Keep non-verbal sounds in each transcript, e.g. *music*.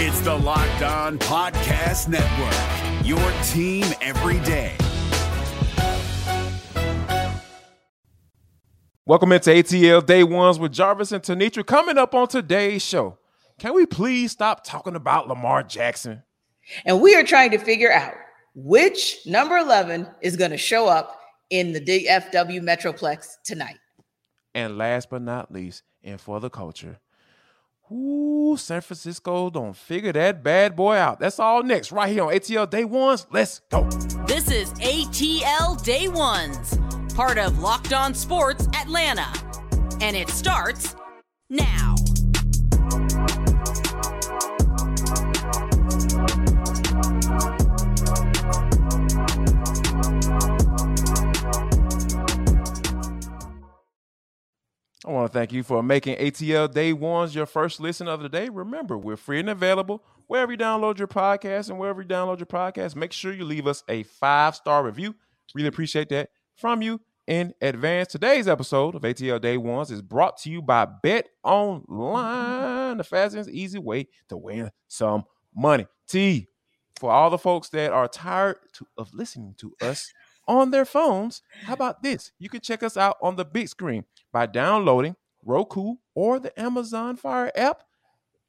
It's the Locked On Podcast Network, your team every day. Welcome into ATL Day Ones with Jarvis and Tenitra. Coming up on today's show, can we please stop talking about Lamar Jackson? And we are trying to figure out which number 11 is going to show up in the DFW Metroplex tonight. And last but not least, and for the culture, ooh, San Francisco don't figure that bad boy out. That's all next, right here on ATL Day Ones. Let's go. This is ATL Day Ones part of Locked On Sports Atlanta. And it starts now. I want to thank you for making ATL Day Ones your first listen of the day. Remember, we're free and available wherever you download your podcast. And wherever you download your podcast, make sure you leave us a five star review. Really appreciate that from you in advance. Today's episode of ATL Day Ones is brought to you by Bet Online, the fastest, easy way to win some money. T, for all the folks that are tired to, of listening to us on their phones, how about this? You can check us out on the big screen by downloading Roku or the Amazon Fire app.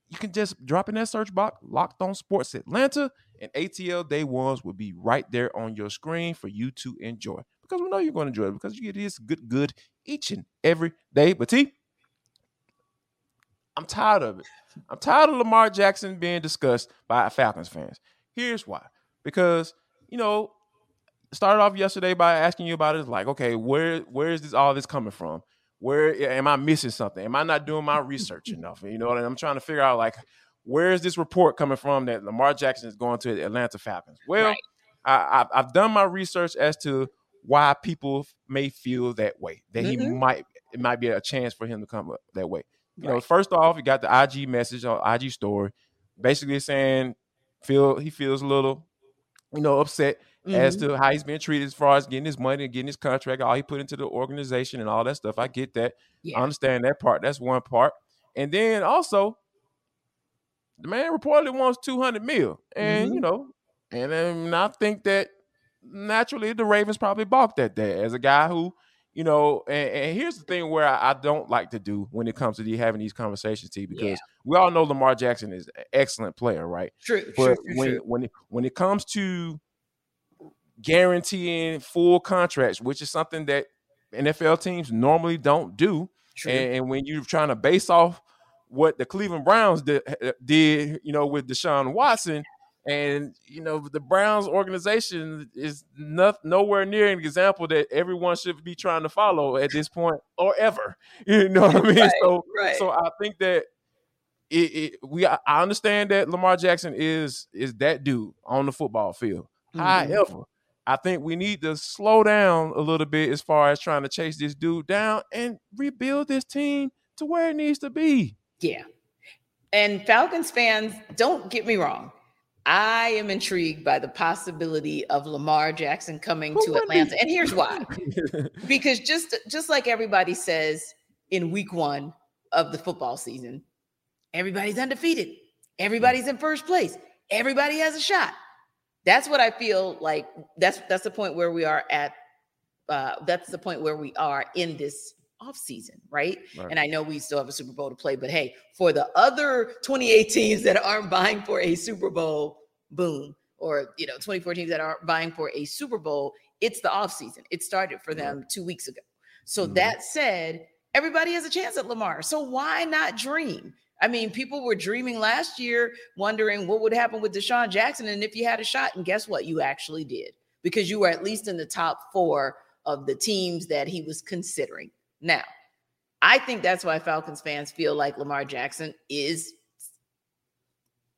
You can just drop in that search box, Locked On Sports Atlanta, and ATL Day Ones will be right there on your screen for you to enjoy because we know you're going to enjoy it because you get this good, good each and every day. But T, I'm tired of it. I'm tired of Lamar Jackson being discussed by Falcons fans. Here's why. Because, you know, started off yesterday by asking you about it. Like, okay, where where is this all this coming from? Where am I missing something? Am I not doing my research *laughs* enough? You know, and I'm trying to figure out like where is this report coming from that Lamar Jackson is going to the Atlanta Falcons? Well, right. I, have done my research as to why people may feel that way. That mm-hmm. he might it might be a chance for him to come up that way. You right. know, first off, he got the IG message on IG story, basically saying feel he feels a little, you know, upset mm-hmm. as to how he's being treated as far as getting his money and getting his contract, all he put into the organization and all that stuff. I get that. Yeah. I understand that part. That's one part. And then also, the man reportedly wants 200 mil. And, mm-hmm. you know, and, and I think that naturally the Ravens probably balked at that as a guy who, you know, and, and here's the thing where I, I, don't like to do when it comes to the, having these conversations, T, because yeah. we all know Lamar Jackson is an excellent player, right? True. But true, when true. when it, when it comes to guaranteeing full contracts, which is something that NFL teams normally don't do, and, and, when you're trying to base off what the Cleveland Browns did, did you know, with Deshaun Watson and you know, the Browns organization is not nowhere near an example that everyone should be trying to follow at this point or ever. *laughs* You know what I mean? Right, so, right. so I think that it, it, we I understand that Lamar Jackson is is that dude on the football field. Mm-hmm. However, I think we need to slow down a little bit as far as trying to chase this dude down and rebuild this team to where it needs to be. Yeah. And Falcons fans, don't get me wrong. I am intrigued by the possibility of Lamar Jackson coming Who to Atlanta. And here's why. *laughs* because just just like everybody says in week 1 of the football season, everybody's undefeated. Everybody's in first place. Everybody has a shot. That's what I feel like that's that's the point where we are at uh that's the point where we are in this off season, right? right? And I know we still have a Super Bowl to play, but hey, for the other 28 teams that aren't buying for a Super Bowl, boom, or you know, 24 teams that aren't buying for a Super Bowl, it's the off season. It started for them right. two weeks ago. So mm-hmm. that said, everybody has a chance at Lamar. So why not dream? I mean, people were dreaming last year, wondering what would happen with Deshaun Jackson and if you had a shot. And guess what? You actually did because you were at least in the top four of the teams that he was considering. Now, I think that's why Falcons fans feel like Lamar Jackson is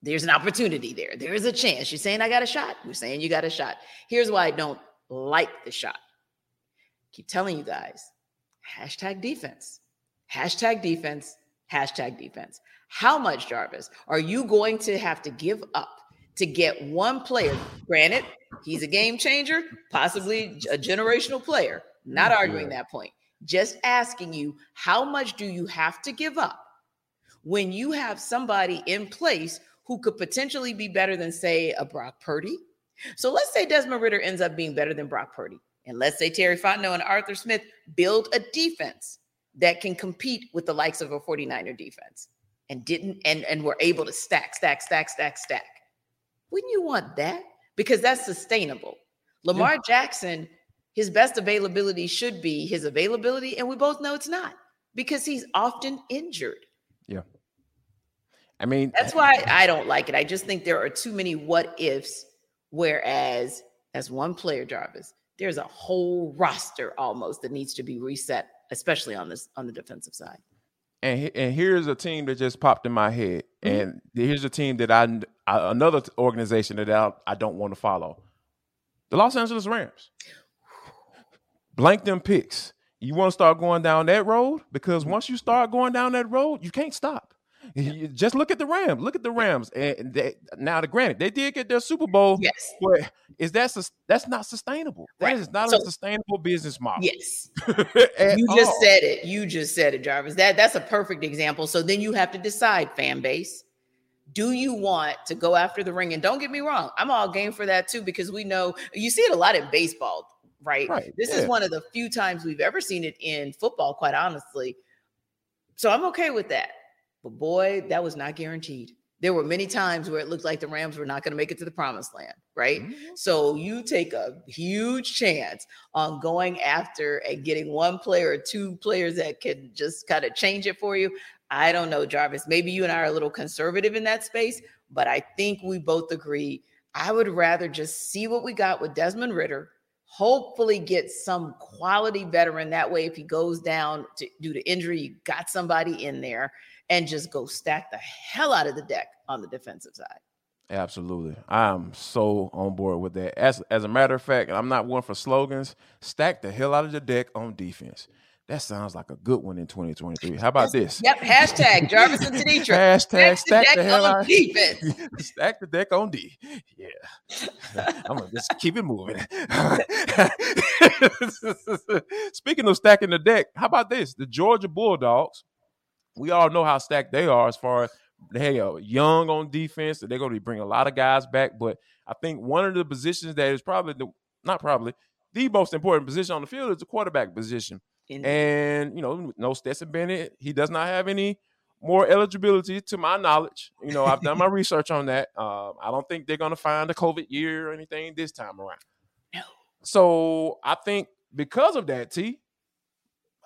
there's an opportunity there. There is a chance. You're saying I got a shot. You're saying you got a shot. Here's why I don't like the shot. Keep telling you guys, hashtag defense, hashtag defense, hashtag defense. How much, Jarvis, are you going to have to give up to get one player? Granted, he's a game changer, possibly a generational player. Not mm, arguing that point. Just asking you, how much do you have to give up when you have somebody in place who could potentially be better than, say, a Brock Purdy. So let's say Desmond Ridder ends up being better than Brock Purdy. And let's say Terry Fontenot and Arthur Smith build a defense that can compete with the likes of a 49er defense and didn't and, and were able to stack, stack, stack, stack, stack. Wouldn't you want that? Because that's sustainable. Lamar yeah. Jackson, his best availability should be his availability, and we both know it's not because he's often injured. Yeah. I mean, that's why I don't like it. I just think there are too many what ifs. Whereas, as one player, Jarvis, there's a whole roster almost that needs to be reset, especially on this on the defensive side. And and here's a team that just popped in my head, mm-hmm. and here's a team that I, I another organization that I, I don't want to follow, the Los Angeles Rams. *sighs* Blank them picks. You want to start going down that road because once you start going down that road, you can't stop. Just look at the Rams. Look at the Rams. And they, now, the granted, they did get their Super Bowl. Yes, but is that that's not sustainable? Right. That is not so, a sustainable business model. Yes, *laughs* you just all. said it. You just said it, Jarvis. That that's a perfect example. So then you have to decide, fan base. Do you want to go after the ring? And don't get me wrong, I'm all game for that too because we know you see it a lot in baseball, right? right. This yeah. is one of the few times we've ever seen it in football, quite honestly. So I'm okay with that. But boy, that was not guaranteed. There were many times where it looked like the Rams were not going to make it to the promised land, right? Mm-hmm. So you take a huge chance on going after and getting one player or two players that can just kind of change it for you. I don't know, Jarvis. Maybe you and I are a little conservative in that space, but I think we both agree. I would rather just see what we got with Desmond Ridder, hopefully get some quality veteran. That way, if he goes down to, due to injury, you got somebody in there and just go stack the hell out of the deck on the defensive side. Absolutely. I'm so on board with that. As as a matter of fact, I'm not one for slogans. Stack the hell out of the deck on defense. That sounds like a good one in 2023. How about this? Yep. Hashtag Jarvis and Tenitra. *laughs* Hashtag stack, stack the, the hell out defense. *laughs* stack the deck on D. Yeah. *laughs* I'm gonna just keep it moving. Speaking of stacking the deck, how about this? The Georgia Bulldogs we all know how stacked they are as far as they are young on defense. They're going to be bringing a lot of guys back. But I think one of the positions that is probably the not probably the most important position on the field is the quarterback position. Indeed. And you know, no Stetson Bennett, he does not have any more eligibility to my knowledge. You know, I've done my *laughs* research on that. Um, I don't think they're going to find a COVID year or anything this time around. No. So I think because of that, T,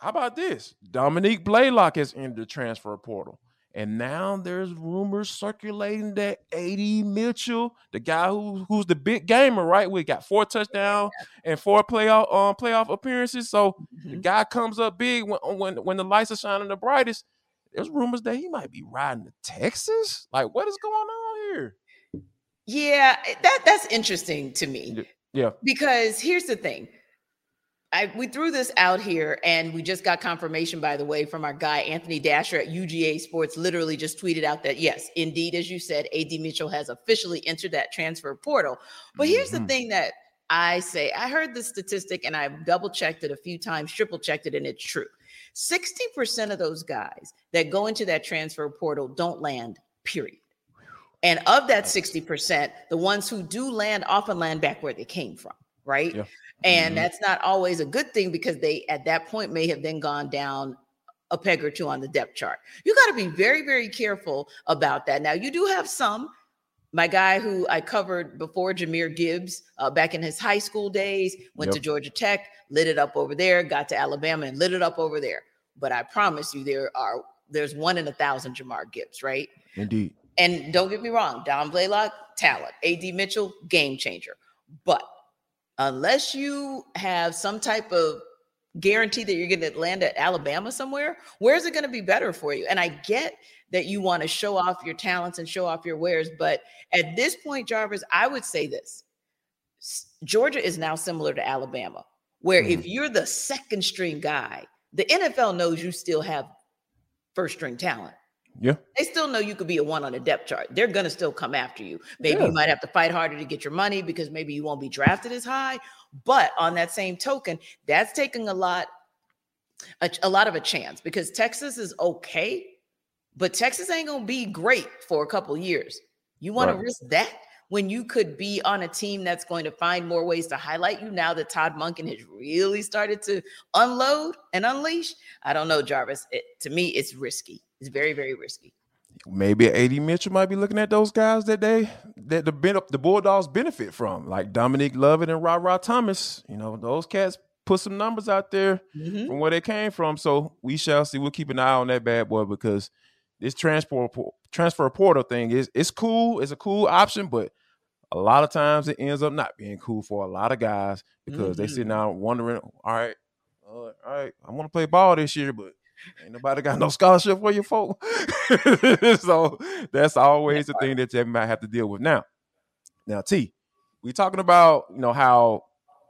how about this? Dominick Blaylock is in the transfer portal. And now there's rumors circulating that AD Mitchell, the guy who who's the big gamer, right? We got four touchdowns and four playoff um playoff appearances. So mm-hmm. the guy comes up big when when when the lights are shining the brightest. There's rumors that he might be riding to Texas. Like, what is going on here? Yeah, that that's interesting to me. Yeah. Because here's the thing. I, we threw this out here, and we just got confirmation, by the way, from our guy Anthony Dasher at UGA Sports. Literally, just tweeted out that yes, indeed, as you said, AD Mitchell has officially entered that transfer portal. But here's mm-hmm. the thing that I say: I heard the statistic, and I've double checked it a few times, triple checked it, and it's true. Sixty percent of those guys that go into that transfer portal don't land. Period. And of that 60%, the ones who do land often land back where they came from, right? Yeah. And mm-hmm. that's not always a good thing because they, at that point, may have then gone down a peg or two on the depth chart. You got to be very, very careful about that. Now, you do have some. My guy who I covered before, Jahmyr Gibbs, uh, back in his high school days, went yep. to Georgia Tech, lit it up over there, got to Alabama and lit it up over there. But I promise you, there are there's one in a thousand Jahmyr Gibbs, right? Indeed. And don't get me wrong, Don Blaylock, talent. AD Mitchell, game changer. But unless you have some type of guarantee that you're going to land at Alabama somewhere, where's it going to be better for you? And I get that you want to show off your talents and show off your wares, but at this point, Jarvis, I would say this: Georgia is now similar to Alabama, where mm-hmm. if you're the second string guy, the NFL knows you still have first string talent. Yeah. They still know you could be a one on a depth chart. They're going to still come after you. Maybe yeah. you might have to fight harder to get your money because maybe you won't be drafted as high. But on that same token, that's taking a lot, a, a lot of a chance because Texas is okay, but Texas ain't going to be great for a couple years. You want Right. to risk that when you could be on a team that's going to find more ways to highlight you now that Todd Monken has really started to unload and unleash? I don't know, Jarvis. It, to me, it's risky. It's very, very risky. maybe AD Mitchell might be looking at those guys that they that the the Bulldogs benefit from, like Dominic Lovett and Rod Rod Thomas. You know, those cats put some numbers out there Mhm. from where they came from. So we shall see. We'll keep an eye on that bad boy because this transfer transfer portal thing is it's cool. It's a cool option, but a lot of times it ends up not being cool for a lot of guys because they sit down wondering, all right, uh, all right, I want to play ball this year, but ain't nobody got no scholarship for you folks. *laughs* so that's always the thing that you might have to deal with. Now, now T, we talking about you know how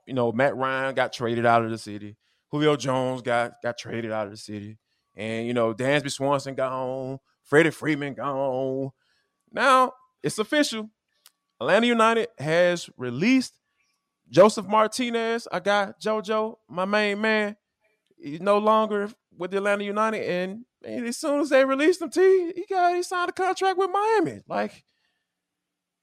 you know Matt Ryan got traded out of the city, Julio Jones got got traded out of the city, and you know Dansby Swanson gone, Freddie Freeman gone. Now it's official. Atlanta United has released Josef Martinez. I got JoJo, my main man. He's no longer with the Atlanta United, and as soon as they released him, T, he got he signed a contract with Miami. Like,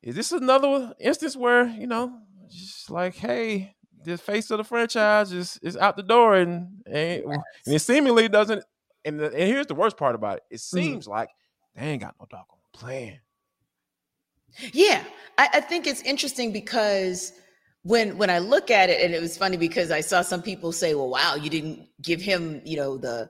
is this another instance where you know, just like, hey, the face of the franchise is is out the door, and and, and it seemingly doesn't. And the, and here's the worst part about it: it mm-hmm. seems like they ain't got no doggone plan. Yeah, I, I think it's interesting because when when I look at it, and it was funny because I saw some people say, "Well, wow, you didn't give him, you know, the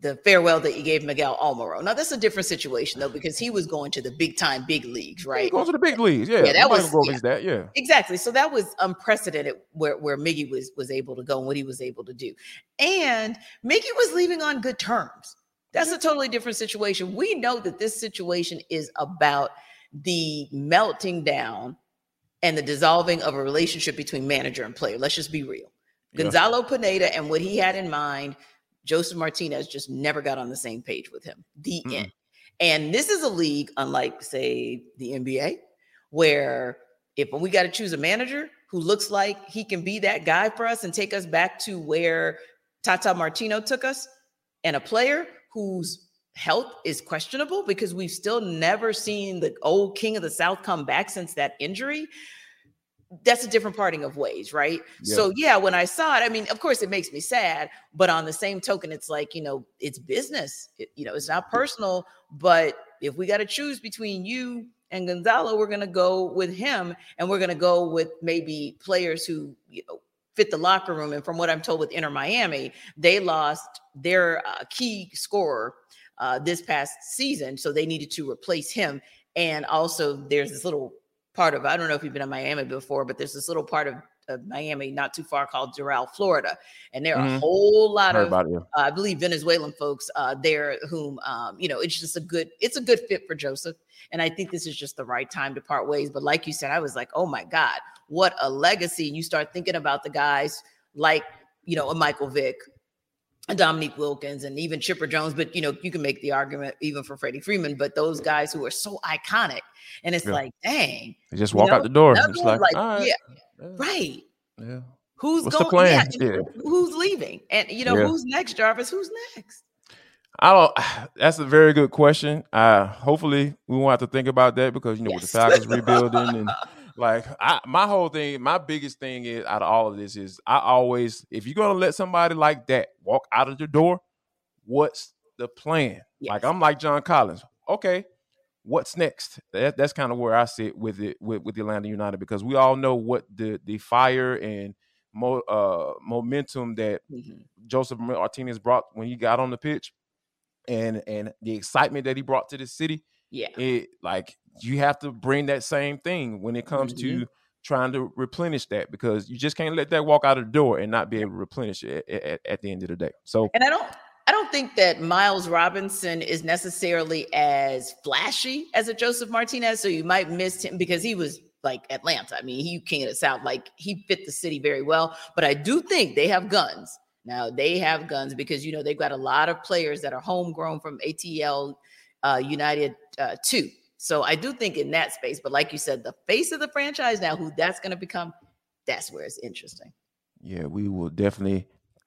the farewell that you gave Miguel Almirón." Now that's a different situation though, because he was going to the big time, big leagues, He right? going to the big leagues, yeah. Yeah, that was- yeah. that, yeah. Exactly. So that was unprecedented where, where Miggy was was able to go and what he was able to do. And Miggy was leaving on good terms. That's a totally different situation. We know that this situation is about the melting down and the dissolving of a relationship between manager and player. Let's just be real. Yeah. Gonzalo Pineda and what he had in mind, Josef Martinez just never got on the same page with him. The Mm-mm. end. And this is a league, unlike, say, the NBA, where if we got to choose a manager who looks like he can be that guy for us and take us back to where Tata Martino took us, and a player whose health is questionable because we've still never seen the old king of the South come back since that injury. That's a different parting of ways, right? Yeah. So, yeah, when I saw it, I mean, of course, it makes me sad, but on the same token, it's like, you know, it's business. It- you know, it's not personal, but if we got to choose between you and Gonzalo, we're going to go with him and we're going to go with maybe players who, you know, fit the locker room. And from what I'm told with Inter Miami, they lost their uh, key scorer uh, this past season. So they needed to replace him. And also, there's this little part of, I don't know if you've been in Miami before, but there's this little part of, of Miami not too far called Doral, Florida. And there are a Mhm. whole lot Heard of about it. yeah. uh, I believe Venezuelan folks uh, there whom um, you know it's just a good it's a good fit for Josef, and I think this is just the right time to part ways. But like you said, I was like, oh my God, what a legacy! And you start thinking about the guys like you know a Michael Vick, a Dominique Wilkins, and even Chipper Jones. But you know you can make the argument even for Freddie Freeman. But those guys who are so iconic, and it's Yeah. like, dang, They just you walk know, out the door. It's like, all right. yeah, yeah, right. yeah. Who's What's the plan? Yeah, Yeah. who's leaving? And you know who's next, Jarvis? Who's next? I don't. *sighs* That's a very good question. Uh, hopefully, we won't have to think about that because you know with the Yes. Falcons rebuilding and *laughs* like I, my whole thing, my biggest thing is out of all of this is I always, if you're gonna let somebody like that walk out of the door, what's the plan? Like I'm like John Collins. Okay, what's next? That, that's kind of where I sit with it with, with the Atlanta United because we all know what the the fire and mo, uh, momentum that Mhm. Josef Martinez brought when he got on the pitch, and and the excitement that he brought to the city. Yeah. It like you have to bring that same thing when it comes Mm-hmm. to trying to replenish that because you just can't let that walk out of the door and not be able to replenish it at, at, at the end of the day. So And I don't I don't think that Miles Robinson is necessarily as flashy as a Josef Martinez. So you might miss him because he was like Atlanta. I mean, he of the South, like he fit the city very well. But I do think they have guns. Now they have guns because you know they've got a lot of players that are homegrown from ATL uh, United uh, too. So I do think in that space, but like you said, the face of the franchise now, who that's going to become, that's where it's interesting. yeah, we will definitely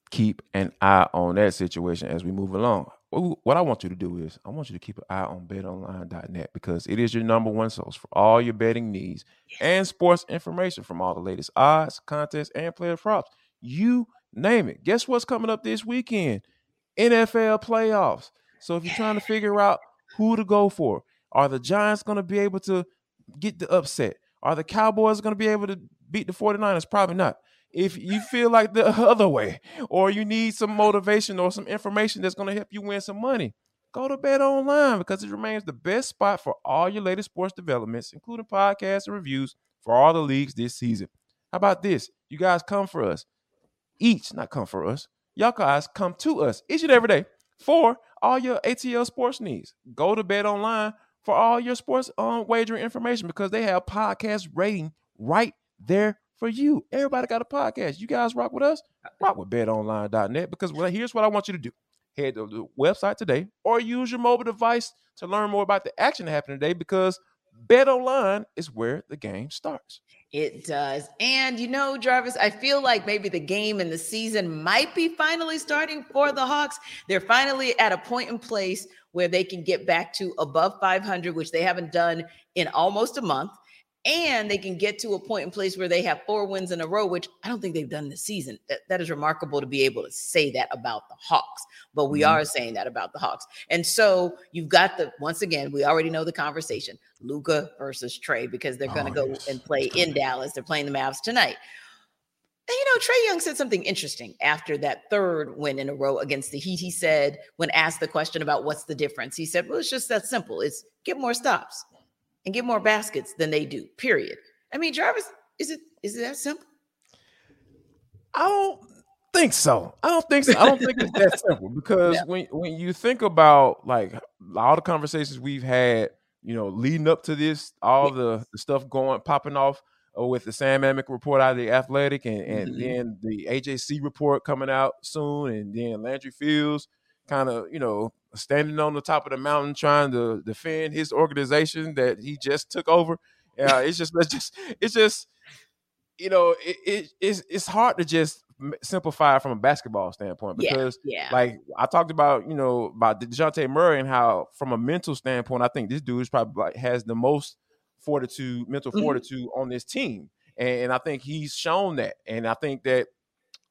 keep an eye on that situation as we move along. what I want you to do is I want you to keep an eye on betonline.net because it is your number one source for all your betting needs and sports information from all the latest odds, contests, and player props. You name it. Guess what's coming up this weekend? NFL playoffs. So if you're trying to figure out who to go for, are the Giants going to be able to get the upset? Are the Cowboys going to be able to beat the 49ers? Probably not. If you feel like the *laughs* other way, or you need some motivation or some information that's going to help you win some money, go to Bet Online because it remains the best spot for all your latest sports developments, including podcasts and reviews for all the leagues this season. How about this? You guys come for us. Each, not come for us. Y'all guys come to us each and every day for all your ATL sports needs. Go to Bet Online for all your sports um, wagering information because they have podcast rating right there for you. Everybody got a podcast. You guys rock with us? Rock with betonline.net because well, here's what I want you to do. Head to the website today or use your mobile device to learn more about the action happening today because Bet Online is where the game starts. It does. And you know, Jarvis, I feel like maybe the game and the season might be finally starting for the Hawks. They're finally at a point in place where they can get back to above 500, which they haven't done in almost a month and they can get to a point in place where they have four wins in a row, which I don't think they've done this season. that, that is remarkable to be able to say that about the Hawks, but we mm-hmm. are saying that about the Hawks. And so you've got the once again, we already know the conversation: Luka versus Trae, because they're going to oh, go yes. and play in Dallas. They're playing the Mavs tonight. And you know, Trae Young said something interesting after that third win in a row against the Heat. He said, when asked the question about what's the difference, he said, Well, it's just that simple. It's get more stops and get more baskets than they do. Period. I mean, Jarvis, is it is it that simple? I don't think so. I don't think so. I don't think it's that simple *laughs* because yeah. when when you think about like all the conversations we've had, you know, leading up to this, all yes. the, the stuff going popping off uh, with the Sam Amick report out of the Athletic, and, and mm-hmm. then the AJC report coming out soon, and then Landry Fields kind of you know standing on the top of the mountain trying to defend his organization that he just took over. Yeah, it's just it's just it's just you know it, it it's it's hard to just simplify from a basketball standpoint because yeah, yeah. like I talked about you know about Dejounte Murray and how from a mental standpoint I think this dude is probably like has the most fortitude mental mm-hmm. fortitude on this team and, and I think he's shown that and I think that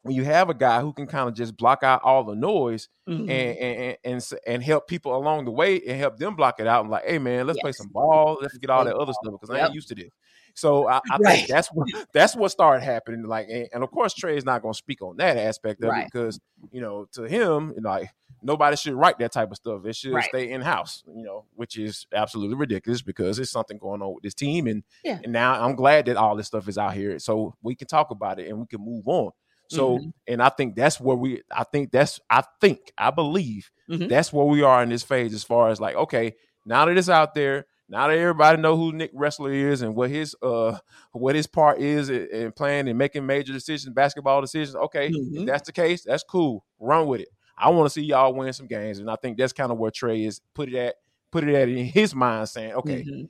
when you have a guy who can kind of just block out all the noise mm-hmm. and, and, and and help people along the way and help them block it out and like, hey man, let's yes. play some ball, let's get all that other stuff because yep. I ain't used to this. So I, I right. think that's what *laughs* that's what started happening. Like, and, and of course, Trae is not going to speak on that aspect of right. it because you know to him, you know, like nobody should write that type of stuff. It should right. stay in house, you know, which is absolutely ridiculous because there's something going on with this team, and yeah. and now I'm glad that all this stuff is out here so we can talk about it and we can move on. So, mm-hmm. and I think that's where we, I think that's, I think, I believe mm-hmm. that's where we are in this phase as far as like, okay, now that it's out there, now that everybody know who Nick Ressler is and what his uh what his part is in playing and making major decisions, basketball decisions. Okay, mm-hmm. if that's the case, that's cool. Run with it. I want to see y'all win some games, and I think that's kind of where Trae is put it at, put it at in his mind, saying, okay, mm-hmm.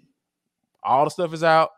all the stuff is out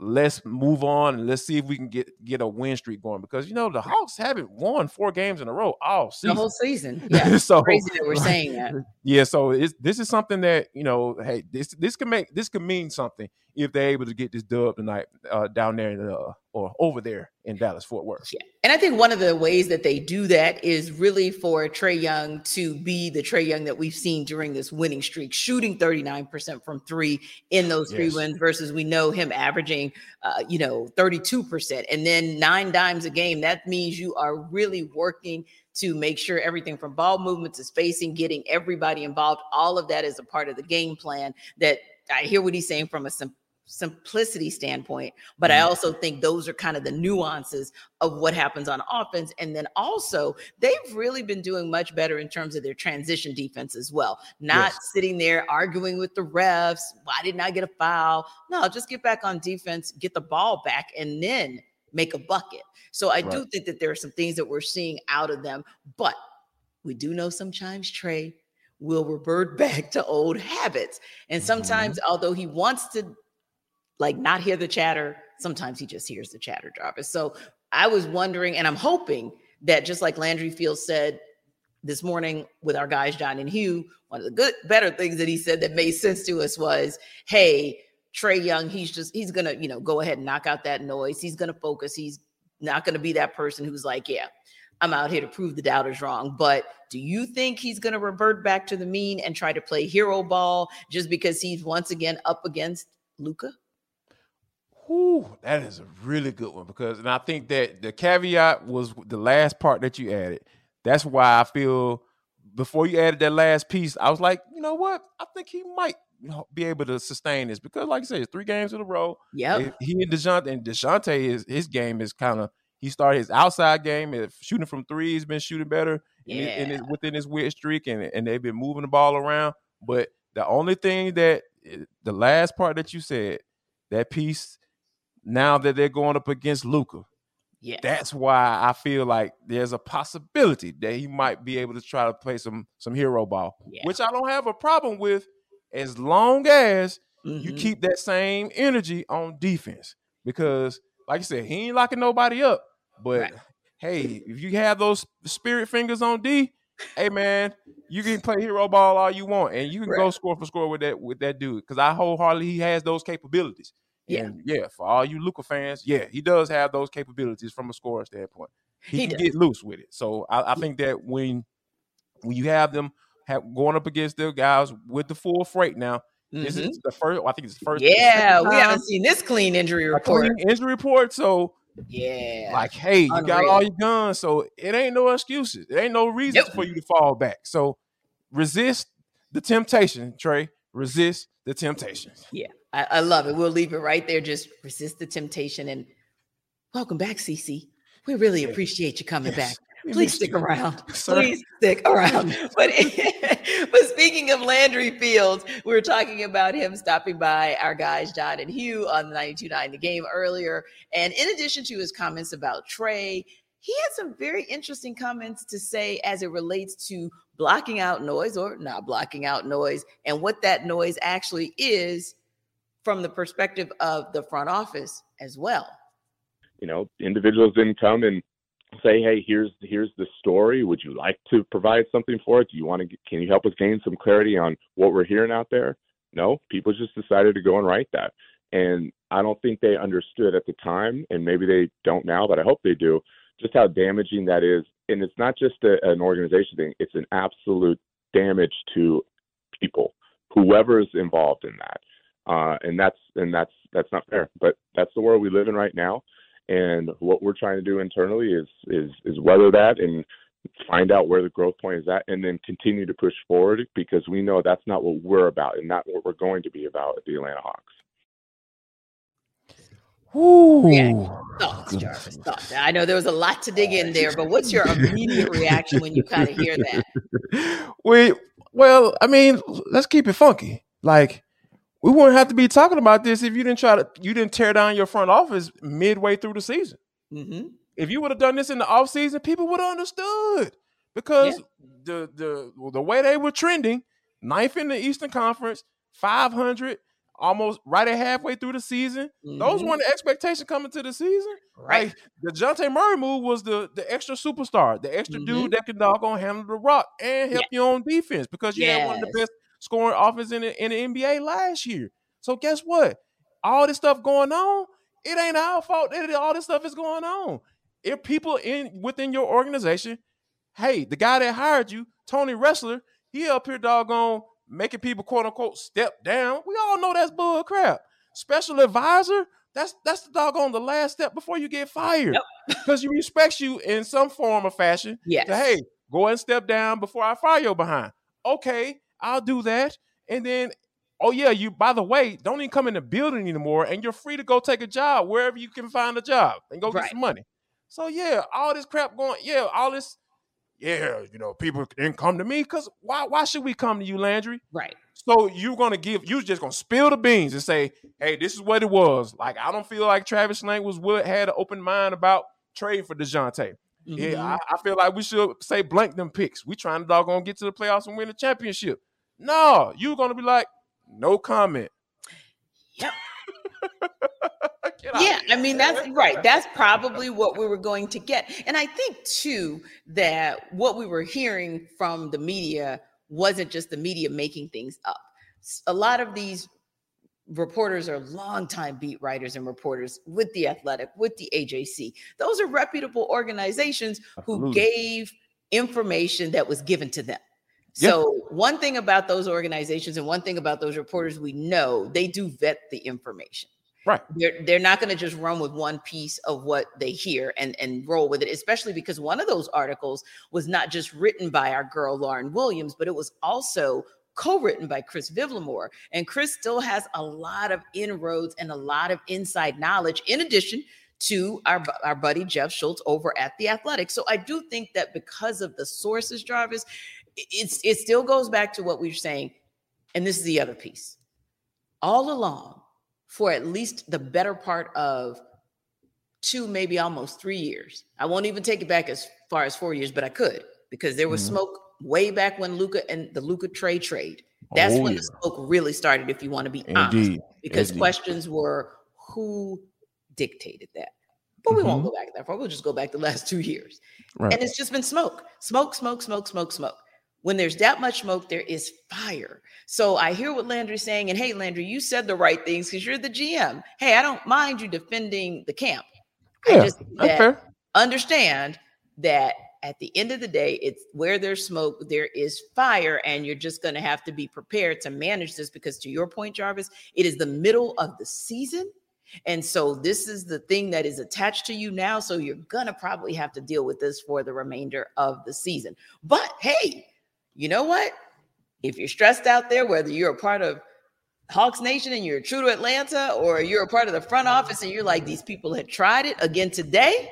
let's move on and let's see if we can get get a win streak going because you know the Hawks haven't won four games in a row all season. The whole season. *laughs* Yeah. so crazy that we're saying that. *laughs* Yeah, so this is something that, you know, hey, this this can make this can mean something if they're able to get this dub tonight uh, down there in, uh, or over there in Dallas Fort Worth. Yeah. And I think one of the ways that they do that is really for Trae Young to be the Trae Young that we've seen during this winning streak, shooting 39% from three in those three yes. wins versus we know him averaging, uh, you know, 32%. And then nine dimes a game. That means you are really working to make sure everything from ball movement to spacing, getting everybody involved, all of that is a part of the game plan that I hear what he's saying from a sim- simplicity standpoint, but I mm-hmm. also think those are kind of the nuances of what happens on offense. And then also, they've really been doing much better in terms of their transition defense as well. Not yes. sitting there arguing with the refs. Why didn't I get a foul? No, just get back on defense, get the ball back, and then make a bucket. So I right. do think that there are some things that we're seeing out of them, but we do know sometimes Trae will revert *laughs* back to old habits. And sometimes, mm-hmm. although he wants to like not hear the chatter. Sometimes he just hears the chatter, Jarvis. So I was wondering, and I'm hoping that just like Landry Fields said, this morning with our guys, John and Hugh, one of the good, better things that he said that made sense to us was, hey, Trae Young, he's just, he's going to, you know, go ahead and knock out that noise. He's going to focus. He's not going to be that person who's like, yeah, I'm out here to prove the doubters wrong. But do you think he's going to revert back to the mean and try to play hero ball just because he's once again up against Luka? Whew, that is a really good one because, and I think that the caveat was the last part that you added. That's why I feel before you added that last piece, I was like, you know what? I think he might be able to sustain this because, like I said, it's three games in a row. Yeah, he and Dejounte and Dejounte is his game is kind of he started his outside game shooting from three. He's been shooting better yeah. in, in within his weird streak, and and they've been moving the ball around. But the only thing that eh, the last part that you said, that piece, now that they're going up against Luka. yeah. That's why I feel like there's a possibility that he might be able to try to play some some hero ball, yeah. which I don't have a problem with as long as mm-hmm. you keep that same energy on defense. Because, like you said, he ain't locking nobody up. But right. hey, if you have those spirit fingers on D, hey man, you can play hero ball all you want, and you can right. go score for score with that with that dude. Because I wholeheartedly he has those capabilities. Yeah, and yeah. For all you Luka fans, yeah, he does have those capabilities from a scorer standpoint. He, he can does. get loose with it. So I, I, think that when when you have them have, going up against the guys with the full freight now. Mm-hmm. This is mm-hmm. the first. I think it's the first. Yeah, we haven't seen this clean injury report. Clean injury report. So yeah, like hey, you Unreal. got all your guns, so it ain't no excuses. It ain't no reason nope. for you to fall back. So resist the temptation, Trae. Resist the temptation. Yeah, I, I love it. We'll leave it right there. Just resist the temptation and welcome back, CC. We really appreciate you coming yes. back. *laughs* Please stick around. Please *laughs* stick around. But *laughs* but speaking of Landry Fields, we were talking about him stopping by our guys John and Hugh on the 92.9 the game earlier. And in addition to his comments about Trae, he had some very interesting comments to say as it relates to blocking out noise or not blocking out noise and what that noise actually is from the perspective of the front office as well. You know, individuals didn't come and say, hey, here's here's the story. Would you like to provide something for it? Do you want to? Can you help us gain some clarity on what we're hearing out there? No, people just decided to go and write that, and I don't think they understood at the time, and maybe they don't now, but I hope they do, just how damaging that is. And it's not just a, an organization thing; it's an absolute damage to people, whoever's involved in that, uh, and that's and that's that's not fair. But that's the world we live in right now and what we're trying to do internally is is is weather that and find out where the growth point is at and then continue to push forward because we know that's not what we're about and not what we're going to be about at the Atlanta Hawks. Ooh. Thoughts, Jarvis. Thoughts. I know there was a lot to dig in there, but what's your *laughs* immediate reaction when you kind of hear that? *laughs* We well, I mean, let's keep it funky. Like we wouldn't have to be talking about this if you didn't try to you didn't tear down your front office midway through the season. Mm-hmm. If you would have done this in the off season, people would have understood because yeah. the the the way they were trending, ninth in the Eastern Conference, five hundred, almost right at halfway through the season. Mm-hmm. Those weren't the expectation coming to the season. Right. Like, the Dejounte Murray move was the the extra superstar, the extra mm-hmm. dude that can doggone handle the rock and help yeah. you on defense because you yes. had one of the best scoring offense in the, in the NBA last year. So guess what? All this stuff going on, it ain't our fault that all this stuff is going on. If people in within your organization, hey, the guy that hired you, Tony Ressler, he up here doggone making people quote unquote step down. We all know that's bull crap. Special advisor, that's that's the doggone the last step before you get fired. *laughs* Because yep. he respects you in some form or fashion. Yes. hey, go and step down before I fire your behind. Okay, I'll do that. And then, oh yeah, you by the way, don't even come in the building anymore, and you're free to go take a job wherever you can find a job and go right. get some money. So yeah, all this crap going, yeah, all this, yeah, you know, people didn't come to me because why? Why should we come to you, Landry? Right. So you're gonna give, you're just gonna spill the beans and say, hey, this is what it was. Like I don't feel like Travis Schlenk was what had an open mind about trade for Dejounte. Mm-hmm. Yeah, I, I, feel like we should say blank them picks. We trying to doggone get to the playoffs and win the championship. No, you're gonna be like, no comment. Yep. *laughs* Yeah, I mean that's right. That's probably what we were going to get. And I think too that what we were hearing from the media wasn't just the media making things up. A lot of these reporters are longtime beat writers and reporters with the Athletic, with the AJC. Those are reputable organizations Absolutely. who gave information that was given to them. So, one thing about those organizations and one thing about those reporters, we know they do vet the information. Right. They're they're not going to just run with one piece of what they hear and and roll with it, especially because one of those articles was not just written by our girl Lauren Williams, but it was also co-written by Chris Vivlamore. And Chris still has a lot of inroads and a lot of inside knowledge in addition to our, our buddy Jeff Schultz over at the Athletic. So I do think that because of the sources, Jarvis, it's it still goes back to what we were saying. And this is the other piece. All along, for at least the better part of two, maybe almost three years. I won't even take it back as far as four years, but I could because there was mm-hmm. smoke way back when Luka and the Luka trade trade. That's oh, when yeah. the smoke really started, if you want to be Indeed. honest, because Indeed. questions were who dictated that. But we mm-hmm. won't go back that far. We'll just go back the last two years. Right. And it's just been smoke, smoke, smoke, smoke, smoke, smoke. When there's that much smoke, there is fire. So I hear what Landry's saying. And hey, Landry, you said the right things because you're the GM. Hey, I don't mind you defending the camp. Yeah, I just that understand that at the end of the day, it's where there's smoke, there is fire, and you're just going to have to be prepared to manage this because, to your point, Jarvis, it is the middle of the season. And so, this is the thing that is attached to you now. So, you're going to probably have to deal with this for the remainder of the season. But hey, you know what? If you're stressed out there, whether you're a part of Hawks Nation and you're true to Atlanta, or you're a part of the front office and you're like, these people had tried it again today,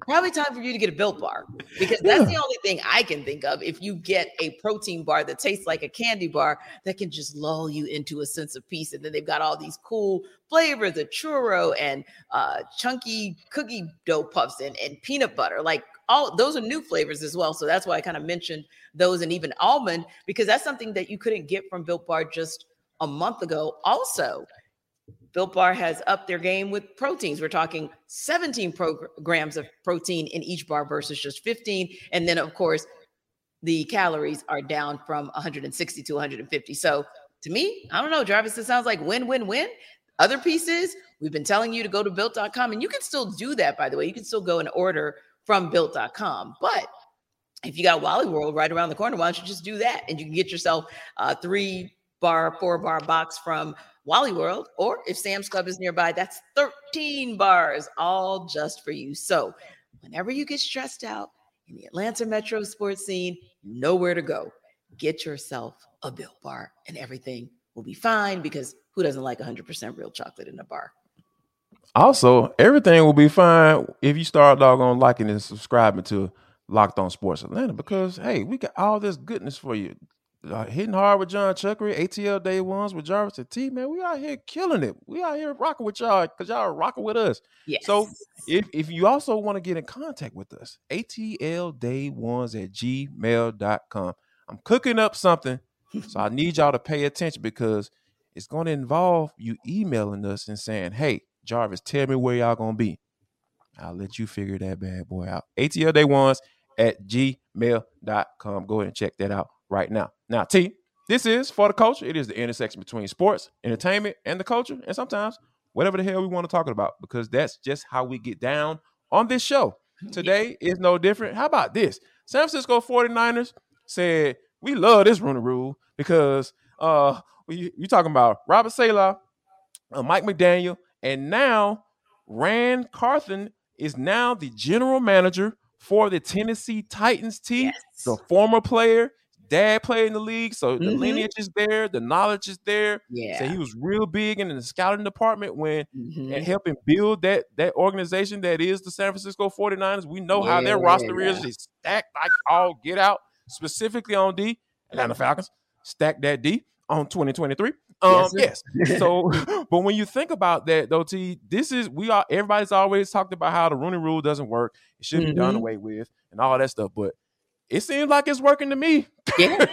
probably time for you to get a built bar because that's yeah. the only thing I can think of. If you get a protein bar that tastes like a candy bar, that can just lull you into a sense of peace. And then they've got all these cool flavors the churro and uh, chunky cookie dough puffs and, and peanut butter. Like all those are new flavors as well. So that's why I kind of mentioned those and even almond because that's something that you couldn't get from Built Bar just a month ago. Also, Built Bar has upped their game with proteins. We're talking 17 grams of protein in each bar versus just 15. And then, of course, the calories are down from 160 to 150. So to me, I don't know, Jarvis, it sounds like win, win, win. Other pieces, we've been telling you to go to built.com, and you can still do that, by the way. You can still go and order from built.com. But if you got Wally World right around the corner, why don't you just do that? And you can get yourself a three bar, four bar box from Wally World. Or if Sam's Club is nearby, that's 13 bars, all just for you. So whenever you get stressed out in the Atlanta metro sports scene, you know where to go. Get yourself a Built Bar and everything will be fine because who doesn't like 100% real chocolate in a bar? Also, everything will be fine if you start doggone liking and subscribing to Locked On Sports Atlanta because hey, we got all this goodness for you. Uh, hitting hard with John Chuckery, ATL Day Ones with Jarvis and T, man. We out here killing it. We out here rocking with y'all because y'all are rocking with us. Yes. So if, if you also want to get in contact with us, ATL Day Ones at gmail.com. I'm cooking up something. so I need y'all to pay attention because it's going to involve you emailing us and saying, hey, Jarvis, tell me where y'all gonna be. I'll let you figure that bad boy out. ATL Day Ones at gmail.com. Go ahead and check that out right now. Now, T, this is for the culture. It is the intersection between sports, entertainment, and the culture, and sometimes whatever the hell we want to talk about, because that's just how we get down on this show. *laughs* Today is no different. How about this? San Francisco 49ers said, We love this Rooney rule because uh we you talking about Robert Saleh, uh, Mike McDaniel, and now Ran Carthon is now the general manager for the Tennessee Titans team. Yes. The former player, dad played in the league, so the mm-hmm. lineage is there, the knowledge is there. Yeah. So he was real big in the scouting department when mm-hmm. and helping build that that organization that is the San Francisco 49ers. We know yeah, how their roster yeah. is. It's stacked like all get out, specifically on D. Atlanta Falcons, stack that D on 2023. Um, yes. yes. so, *laughs* *laughs* but when you think about that, though, T, this is we are everybody's always talked about how the Rooney Rule doesn't work. It should mm-hmm. be done mm-hmm. away with, and all that stuff. But it seems like it's working to me. yeah,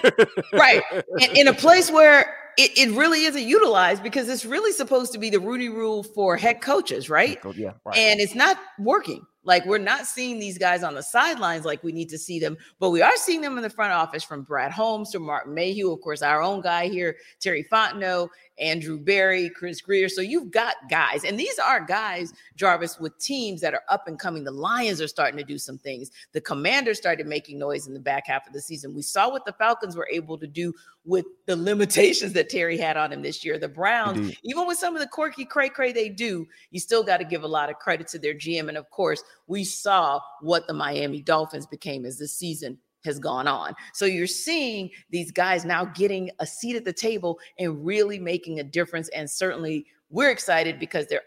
right. In, in a place where it, it really isn't utilized because it's really supposed to be the Rudy rule for head coaches, right? Yeah, right. And it's not working. Like we're not seeing these guys on the sidelines like we need to see them, but we are seeing them in the front office from Brad Holmes to Martin Mayhew, of course, our own guy here, Terry Fontenot, Andrew Berry, Chris Grier. So you've got guys, and these are guys, Jarvis, with teams that are up and coming. The Lions are starting to do some things. The Commanders started making noise in the back half of the season. We saw what the Falcons were able to do with the limitations that Terry had on him this year. The Browns, Indeed. even with some of the quirky cray cray they do, you still got to give a lot of credit to their GM. And of course, we saw what the Miami Dolphins became as the season has gone on. So you're seeing these guys now getting a seat at the table and really making a difference. And certainly we're excited because they're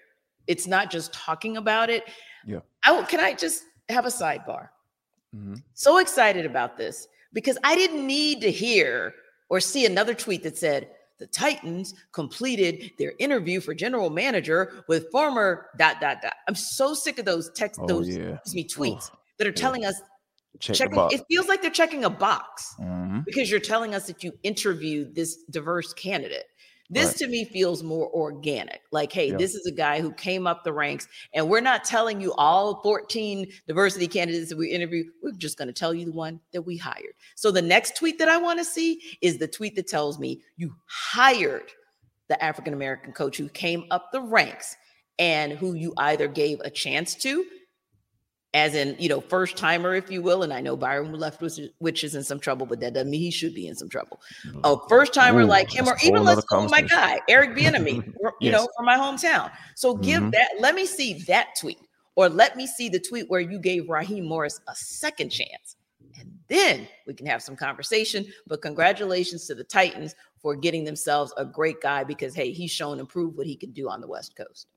it's not just talking about it. Yeah. I, can I just have a sidebar? Mm-hmm. So excited about this because I didn't need to hear or see another tweet that said the Titans completed their interview for general manager with former dot dot dot. I'm so sick of those text oh, those yeah. me tweets oh, that are telling yeah. us Check checking it feels like they're checking a box mm-hmm. because you're telling us that you interviewed this diverse candidate. This right. to me feels more organic. Like, hey, yeah. this is a guy who came up the ranks, and we're not telling you all 14 diversity candidates that we interviewed. We're just going to tell you the one that we hired. So the next tweet that I want to see is the tweet that tells me you hired the African American coach who came up the ranks and who you either gave a chance to as in, you know, first timer, if you will. And I know Byron left which is in some trouble, but that doesn't mean he should be in some trouble. Mm-hmm. A first timer like him, or even let's go my guy, Eric Bieniemy, *laughs* you yes. know, from my hometown. So give mm-hmm. that, let me see that tweet, or let me see the tweet where you gave Raheem Morris a second chance. And then we can have some conversation. But congratulations to the Titans for getting themselves a great guy because hey, he's shown and proved what he can do on the West Coast.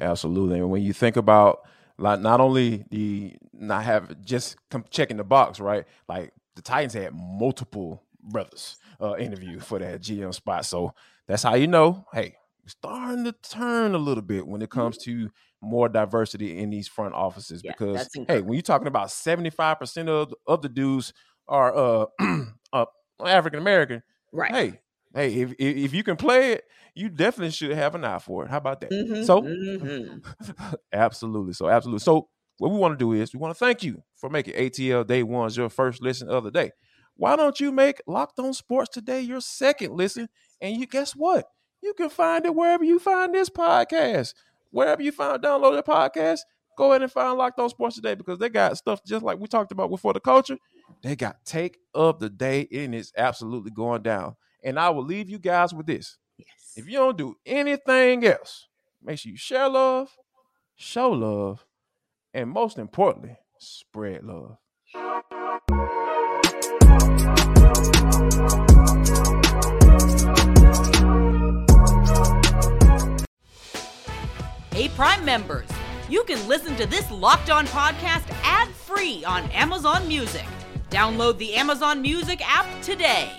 Absolutely. And when you think about like not only the not have just come checking the box, right? Like the Titans had multiple brothers uh, interview for that GM spot, so that's how you know. Hey, starting to turn a little bit when it comes mm-hmm. to more diversity in these front offices. Yeah, because hey, when you're talking about 75 percent of of the dudes are uh, *clears throat* uh African American, right? Hey, hey, if if you can play it, you definitely should have an eye for it. How about that? Mm-hmm, so, mm-hmm. *laughs* absolutely. So, absolutely. So, what we want to do is we want to thank you for making ATL Day Ones your first listen of the day. Why don't you make Locked On Sports today your second listen? And you guess what? You can find it wherever you find this podcast. Wherever you find download the podcast, go ahead and find Locked On Sports today because they got stuff just like we talked about before the culture. They got take of the day, and it's absolutely going down. And I will leave you guys with this. If you don't do anything else, make sure you share love, show love, and most importantly, spread love. Hey, Prime members, you can listen to this locked on podcast ad free on Amazon Music. Download the Amazon Music app today.